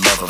Forse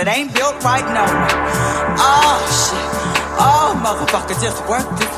it ain't built right, now. Oh, shit. Oh, motherfucker, just work this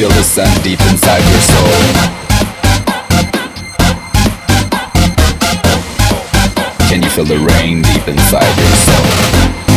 feel the sun deep inside your soul? Can you feel the rain deep inside your soul?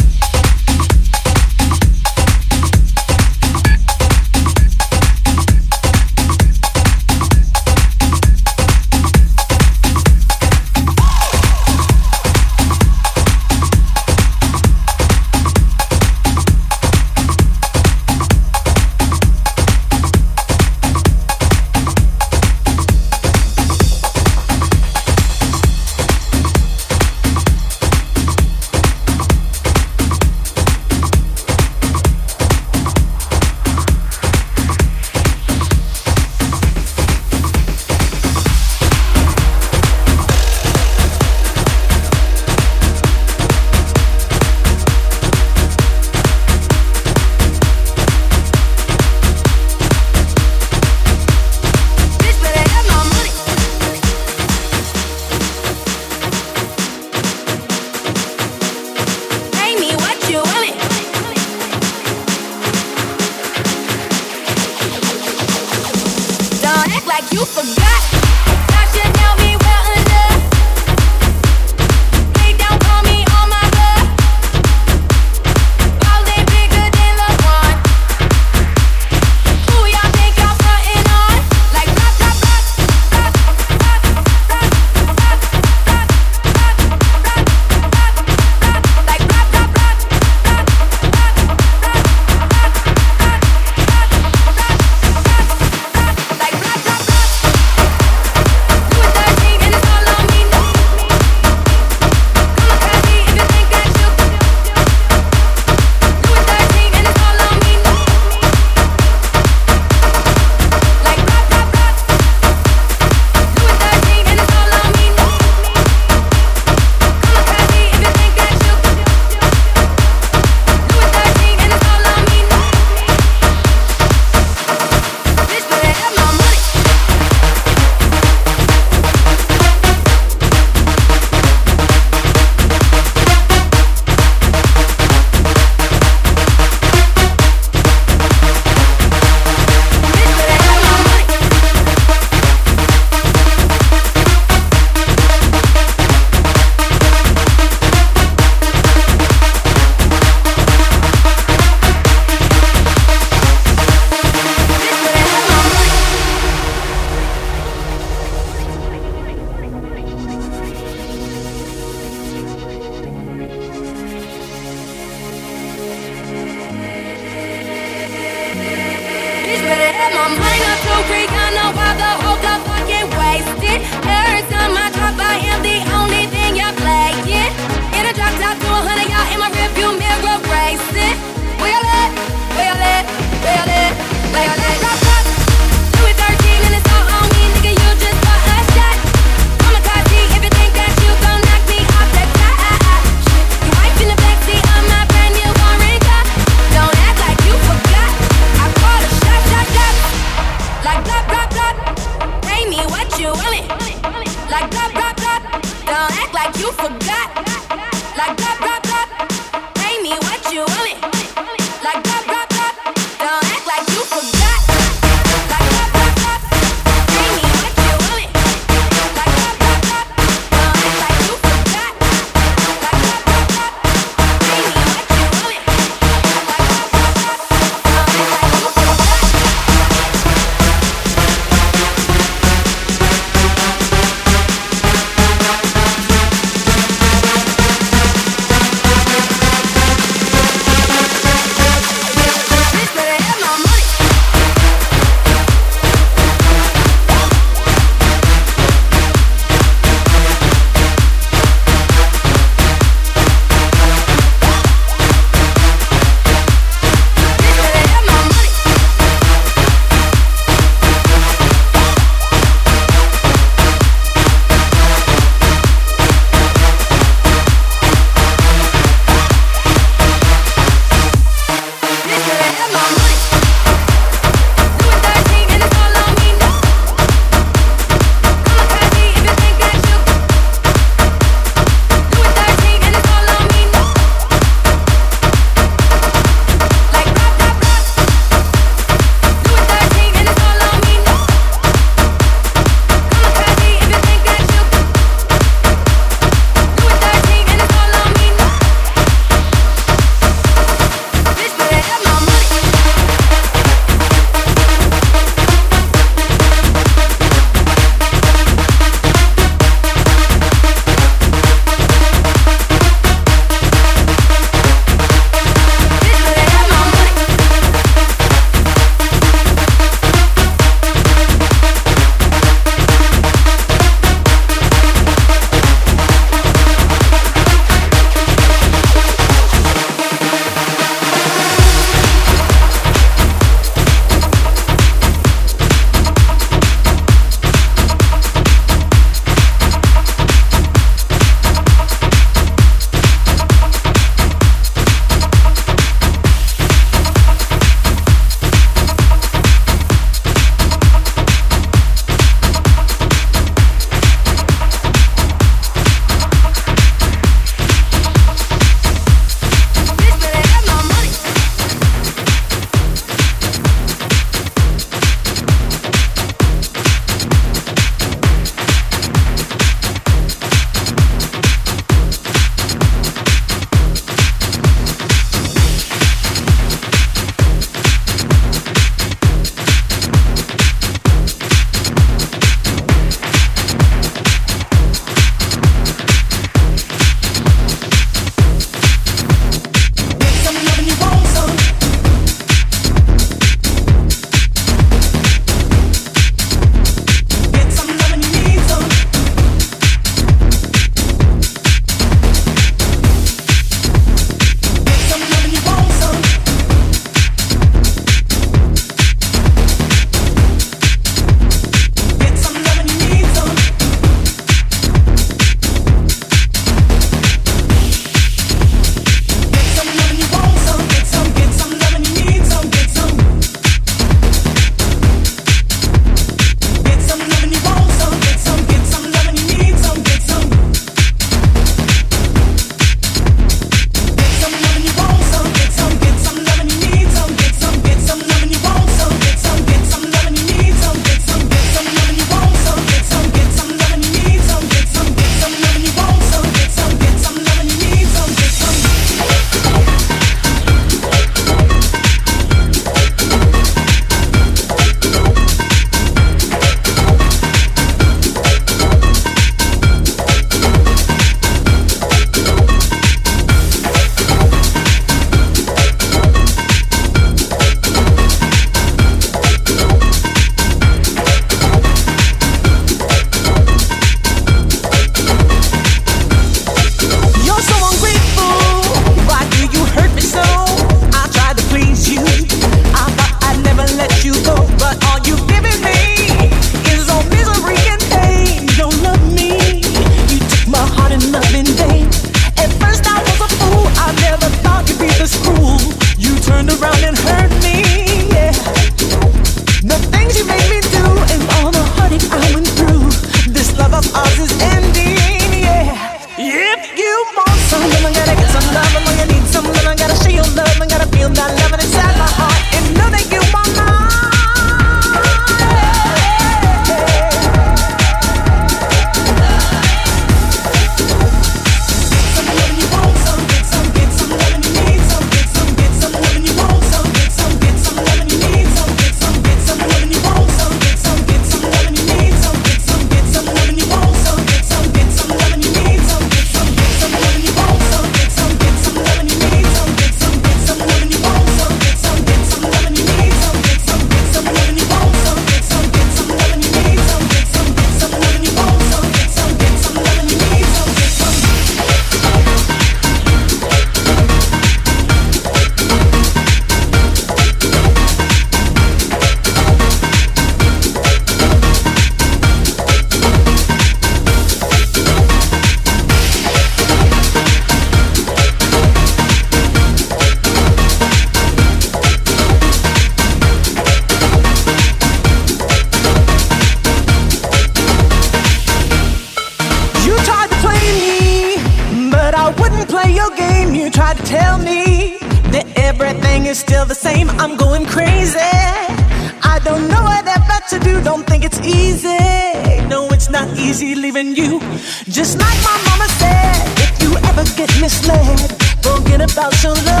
easy leaving you. Just like my mama said, if you ever get misled, forget about your love.